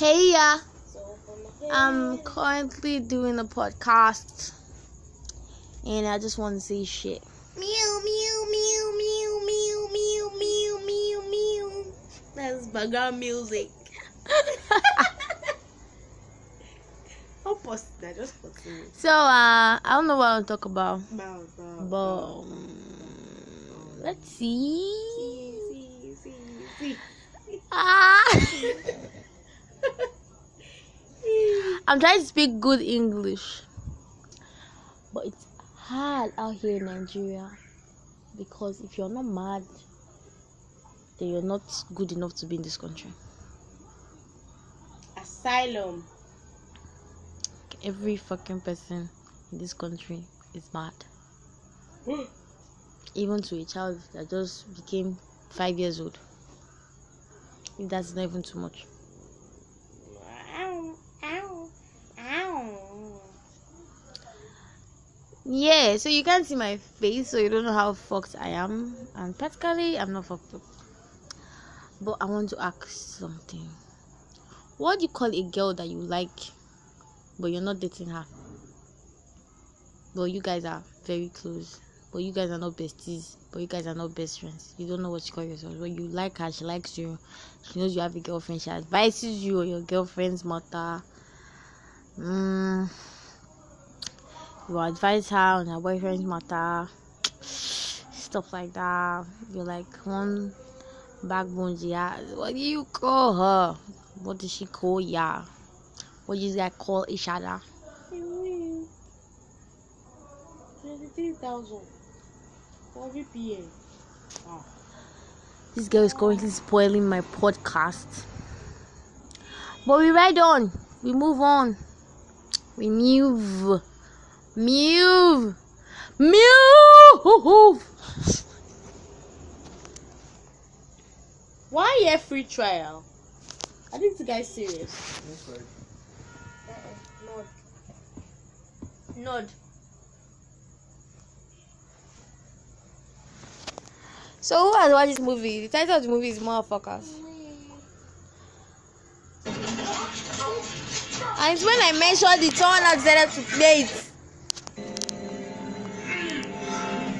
Hey, yeah. I'm currently doing a podcast, and I just want to say shit. Mew mew mew mew mew mew mew mew mew. That's background music. I'll post that. Just post it. So, uh, I don't know what I'll talk about, Bow, bow, but um, let's see. See, see, see, see. Ah. I'm trying to speak good English, but it's hard out here in Nigeria because if you're not mad, then you're not good enough to be in this country. Asylum. Every fucking person in this country is mad, even to a child that just became five years old. If that's not even too much. Yeah, so you can't see my face, so you don't know how fucked I am. And practically, I'm not fucked up. But I want to ask something. What do you call a girl that you like, but you're not dating her? But you guys are very close. But you guys are not besties. But you guys are not best friends. You don't know what you call yourself. But you like her, she likes you. She knows you have a girlfriend. She advises you or your girlfriend's matter. Mm, you advise her on her boyfriend's matter, stuff like that. You're like one backbone, yeah. What do you call her? What does she call ya? What do you guys call each other? Twenty-three thousand. For VPN. This girl is currently spoiling my podcast. But we ride on. We move on. We move. Move. Move. Why a free trial? Are these guys serious? Uh-uh. Nod. Nod. So who has watched this movie? The title of the movie is Motherfuckers. And it's when I mentioned it, someone else decided to play it.